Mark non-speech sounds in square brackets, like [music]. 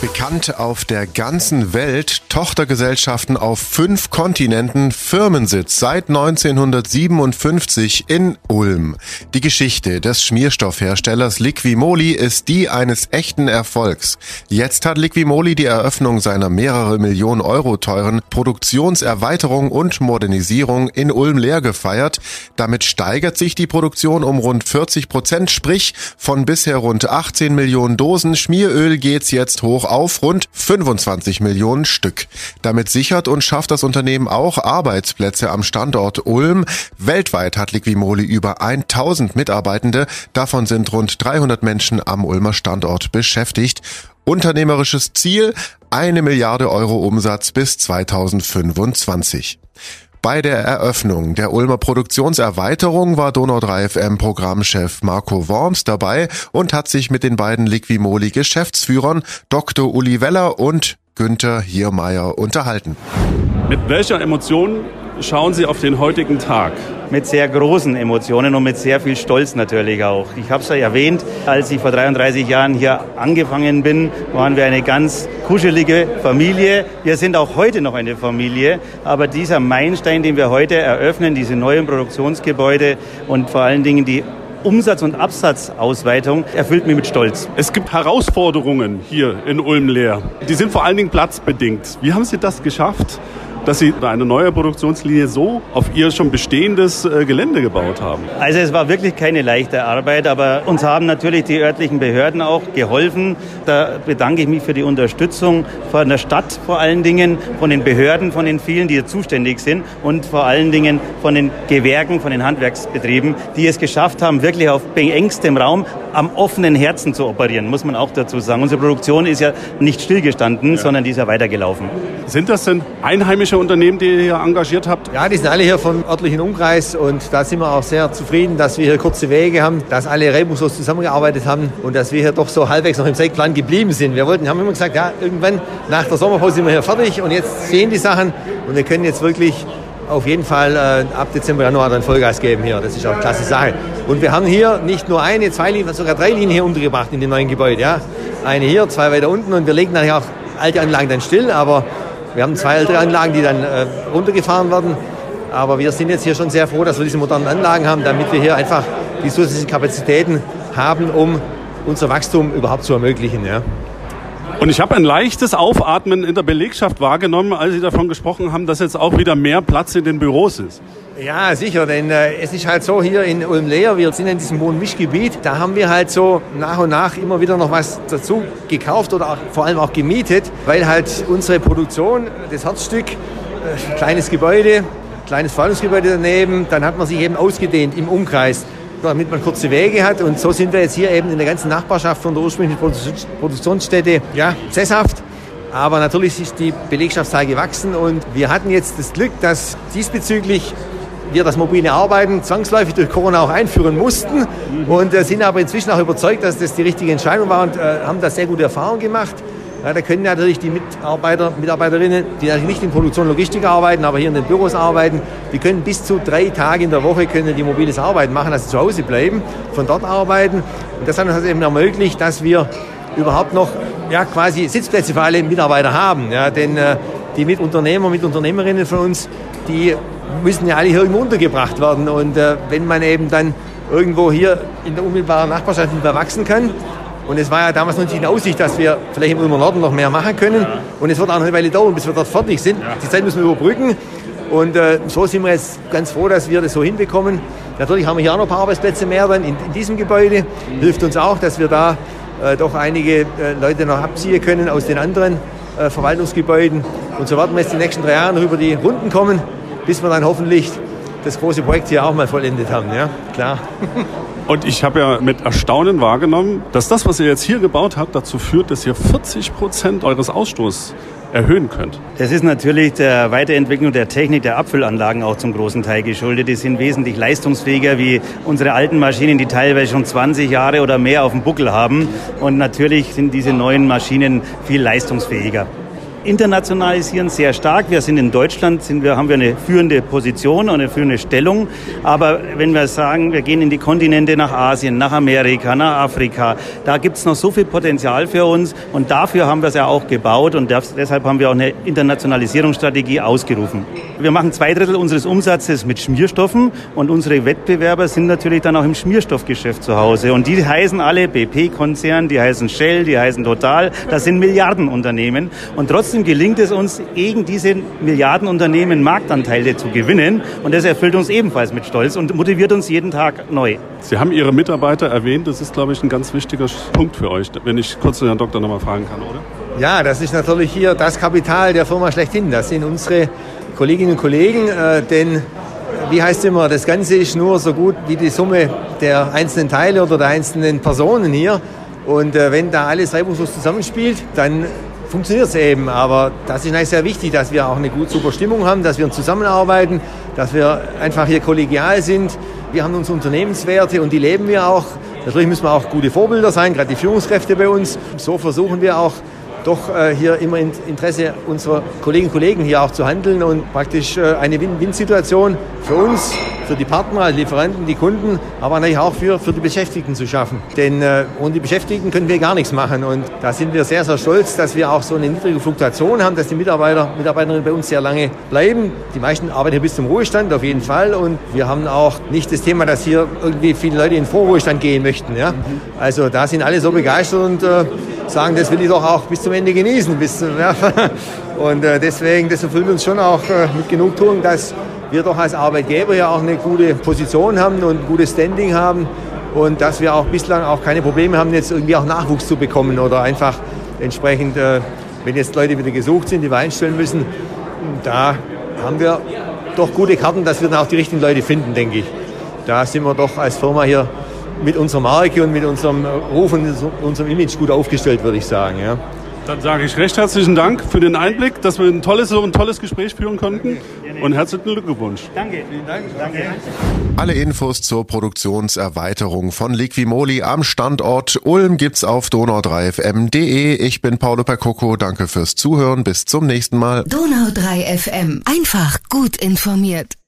Bekannt auf der ganzen Welt, Tochtergesellschaften auf fünf Kontinenten, Firmensitz seit 1957 in Ulm. Die Geschichte des Schmierstoffherstellers Liquimoli ist die eines echten Erfolgs. Jetzt hat Liquimoli die Eröffnung seiner mehrere Millionen Euro teuren Produktionserweiterung und Modernisierung in Ulm leer gefeiert. Damit steigert sich die Produktion um rund 40 Prozent, sprich von bisher rund 18 Millionen Dosen Schmieröl geht's jetzt hoch auf rund 25 Millionen Stück. Damit sichert und schafft das Unternehmen auch Arbeitsplätze am Standort Ulm. Weltweit hat Liquimoli über 1000 Mitarbeitende, davon sind rund 300 Menschen am Ulmer Standort beschäftigt. Unternehmerisches Ziel, eine Milliarde Euro Umsatz bis 2025. Bei der Eröffnung der Ulmer Produktionserweiterung war Donau 3 FM Programmchef Marco Worms dabei und hat sich mit den beiden Liquimoli Geschäftsführern Dr. Uli Weller und Günther Hiermeier unterhalten. Mit welcher Emotion schauen Sie auf den heutigen Tag? Mit sehr großen Emotionen und mit sehr viel Stolz natürlich auch. Ich habe es ja erwähnt, als ich vor 33 Jahren hier angefangen bin, waren wir eine ganz kuschelige Familie. Wir sind auch heute noch eine Familie, aber dieser Meilenstein, den wir heute eröffnen, diese neuen Produktionsgebäude und vor allen Dingen die Umsatz- und Absatzausweitung erfüllt mich mit Stolz. Es gibt Herausforderungen hier in Ulm leer. Die sind vor allen Dingen platzbedingt. Wie haben Sie das geschafft? Dass Sie eine neue Produktionslinie so auf Ihr schon bestehendes äh, Gelände gebaut haben? Also es war wirklich keine leichte Arbeit, aber uns haben natürlich die örtlichen Behörden auch geholfen. Da bedanke ich mich für die Unterstützung von der Stadt vor allen Dingen, von den Behörden, von den vielen, die hier zuständig sind und vor allen Dingen von den Gewerken, von den Handwerksbetrieben, die es geschafft haben, wirklich auf beengstem Raum am offenen Herzen zu operieren, muss man auch dazu sagen. Unsere Produktion ist ja nicht stillgestanden, ja. sondern die ist ja weitergelaufen. Sind das denn einheimische Unternehmen, die ihr hier engagiert habt? Ja, die sind alle hier vom örtlichen Umkreis und da sind wir auch sehr zufrieden, dass wir hier kurze Wege haben, dass alle reibungslos zusammengearbeitet haben und dass wir hier doch so halbwegs noch im Zeitplan geblieben sind. Wir wollten, haben immer gesagt, ja, irgendwann nach der Sommerpause sind wir hier fertig und jetzt sehen die Sachen und wir können jetzt wirklich auf jeden Fall äh, ab Dezember, Januar dann Vollgas geben hier. Das ist auch eine klasse Sache. Und wir haben hier nicht nur eine, zwei Linien, sogar drei Linien hier untergebracht in dem neuen Gebäude. Ja. Eine hier, zwei weiter unten und wir legen natürlich auch alte Anlagen dann still, aber wir haben zwei ältere Anlagen, die dann äh, runtergefahren werden. Aber wir sind jetzt hier schon sehr froh, dass wir diese modernen Anlagen haben, damit wir hier einfach die zusätzlichen Kapazitäten haben, um unser Wachstum überhaupt zu ermöglichen. Ja. Und ich habe ein leichtes Aufatmen in der Belegschaft wahrgenommen, als Sie davon gesprochen haben, dass jetzt auch wieder mehr Platz in den Büros ist. Ja, sicher, denn äh, es ist halt so hier in Ulm-Leer, wir sind in diesem Wohnmischgebiet, da haben wir halt so nach und nach immer wieder noch was dazu gekauft oder auch, vor allem auch gemietet, weil halt unsere Produktion, das Herzstück, äh, kleines Gebäude, kleines Verwaltungsgebäude daneben, dann hat man sich eben ausgedehnt im Umkreis damit man kurze Wege hat. Und so sind wir jetzt hier eben in der ganzen Nachbarschaft von der ursprünglichen Produktionsstätte ja, sesshaft. Aber natürlich ist die Belegschaftszahl gewachsen und wir hatten jetzt das Glück, dass diesbezüglich wir das mobile Arbeiten zwangsläufig durch Corona auch einführen mussten und äh, sind aber inzwischen auch überzeugt, dass das die richtige Entscheidung war und äh, haben da sehr gute Erfahrungen gemacht. Ja, da können natürlich die Mitarbeiter, Mitarbeiterinnen, die natürlich nicht in Produktion und Logistik arbeiten, aber hier in den Büros arbeiten, die können bis zu drei Tage in der Woche können die mobiles Arbeiten machen, also zu Hause bleiben, von dort arbeiten. Und das hat uns eben ermöglicht, dass wir überhaupt noch ja, quasi Sitzplätze für alle Mitarbeiter haben. Ja, denn äh, die Mitunternehmer, Mitunternehmerinnen von uns, die müssen ja alle hier irgendwo untergebracht werden. Und äh, wenn man eben dann irgendwo hier in der unmittelbaren Nachbarschaft mehr wachsen kann, und es war ja damals noch nicht in Aussicht, dass wir vielleicht im Ulmer Norden noch mehr machen können. Ja. Und es wird auch noch eine Weile dauern, bis wir dort fertig sind. Ja. Die Zeit müssen wir überbrücken. Und äh, so sind wir jetzt ganz froh, dass wir das so hinbekommen. Natürlich haben wir hier auch noch ein paar Arbeitsplätze mehr dann in, in diesem Gebäude. Mhm. Hilft uns auch, dass wir da äh, doch einige äh, Leute noch abziehen können aus den anderen äh, Verwaltungsgebäuden. Und so werden wir jetzt die nächsten drei Jahre noch über die Runden kommen, bis wir dann hoffentlich das große Projekt hier auch mal vollendet haben. Ja, klar. Und ich habe ja mit Erstaunen wahrgenommen, dass das, was ihr jetzt hier gebaut habt, dazu führt, dass ihr 40 Prozent eures Ausstoßes erhöhen könnt. Das ist natürlich der Weiterentwicklung der Technik der Abfüllanlagen auch zum großen Teil geschuldet. Die sind wesentlich leistungsfähiger wie unsere alten Maschinen, die teilweise schon 20 Jahre oder mehr auf dem Buckel haben. Und natürlich sind diese neuen Maschinen viel leistungsfähiger. Internationalisieren sehr stark. Wir sind in Deutschland, sind wir, haben wir eine führende Position und eine führende Stellung. Aber wenn wir sagen, wir gehen in die Kontinente nach Asien, nach Amerika, nach Afrika, da gibt es noch so viel Potenzial für uns und dafür haben wir es ja auch gebaut und deshalb haben wir auch eine Internationalisierungsstrategie ausgerufen. Wir machen zwei Drittel unseres Umsatzes mit Schmierstoffen und unsere Wettbewerber sind natürlich dann auch im Schmierstoffgeschäft zu Hause und die heißen alle BP-Konzern, die heißen Shell, die heißen Total, das sind Milliardenunternehmen und trotzdem gelingt es uns, gegen diese Milliardenunternehmen Marktanteile zu gewinnen und das erfüllt uns ebenfalls mit Stolz und motiviert uns jeden Tag neu. Sie haben Ihre Mitarbeiter erwähnt, das ist, glaube ich, ein ganz wichtiger Punkt für euch, wenn ich kurz den Herrn Doktor nochmal fragen kann, oder? Ja, das ist natürlich hier das Kapital der Firma schlechthin. Das sind unsere Kolleginnen und Kollegen, äh, denn wie heißt immer, das Ganze ist nur so gut wie die Summe der einzelnen Teile oder der einzelnen Personen hier. Und äh, wenn da alles reibungslos zusammenspielt, dann funktioniert es eben. Aber das ist eigentlich sehr wichtig, dass wir auch eine gute, super Stimmung haben, dass wir zusammenarbeiten, dass wir einfach hier kollegial sind. Wir haben unsere Unternehmenswerte und die leben wir auch. Natürlich müssen wir auch gute Vorbilder sein, gerade die Führungskräfte bei uns. So versuchen wir auch doch äh, hier immer im Interesse unserer Kolleginnen und Kollegen hier auch zu handeln und praktisch äh, eine Win-Win-Situation für uns, für die Partner, Lieferanten, die Kunden, aber natürlich auch für, für die Beschäftigten zu schaffen. Denn äh, ohne die Beschäftigten können wir gar nichts machen und da sind wir sehr, sehr stolz, dass wir auch so eine niedrige Fluktuation haben, dass die Mitarbeiter, Mitarbeiterinnen bei uns sehr lange bleiben. Die meisten arbeiten hier bis zum Ruhestand auf jeden Fall und wir haben auch nicht das Thema, dass hier irgendwie viele Leute in Vorruhestand gehen möchten. Ja? Also da sind alle so begeistert und äh, sagen, das will ich doch auch bis zum Ende genießen. Bis, ja. [laughs] Und äh, deswegen, das erfüllt uns schon auch äh, mit Genugtuung, dass wir doch als Arbeitgeber ja auch eine gute Position haben und ein gutes Standing haben und dass wir auch bislang auch keine Probleme haben, jetzt irgendwie auch Nachwuchs zu bekommen oder einfach entsprechend, äh, wenn jetzt Leute wieder gesucht sind, die wir einstellen müssen, da haben wir doch gute Karten, dass wir dann auch die richtigen Leute finden, denke ich. Da sind wir doch als Firma hier mit unserer Marke und mit unserem Ruf und unserem Image gut aufgestellt, würde ich sagen. Ja. Dann sage ich recht herzlichen Dank für den Einblick, dass wir ein tolles, ein tolles Gespräch führen konnten. Und herzlichen Glückwunsch. Danke. Vielen Dank. Danke. Alle Infos zur Produktionserweiterung von Liquimoli am Standort Ulm gibt's auf donau3fm.de. Ich bin Paolo Percoco. Danke fürs Zuhören. Bis zum nächsten Mal. Donau3fm. Einfach gut informiert.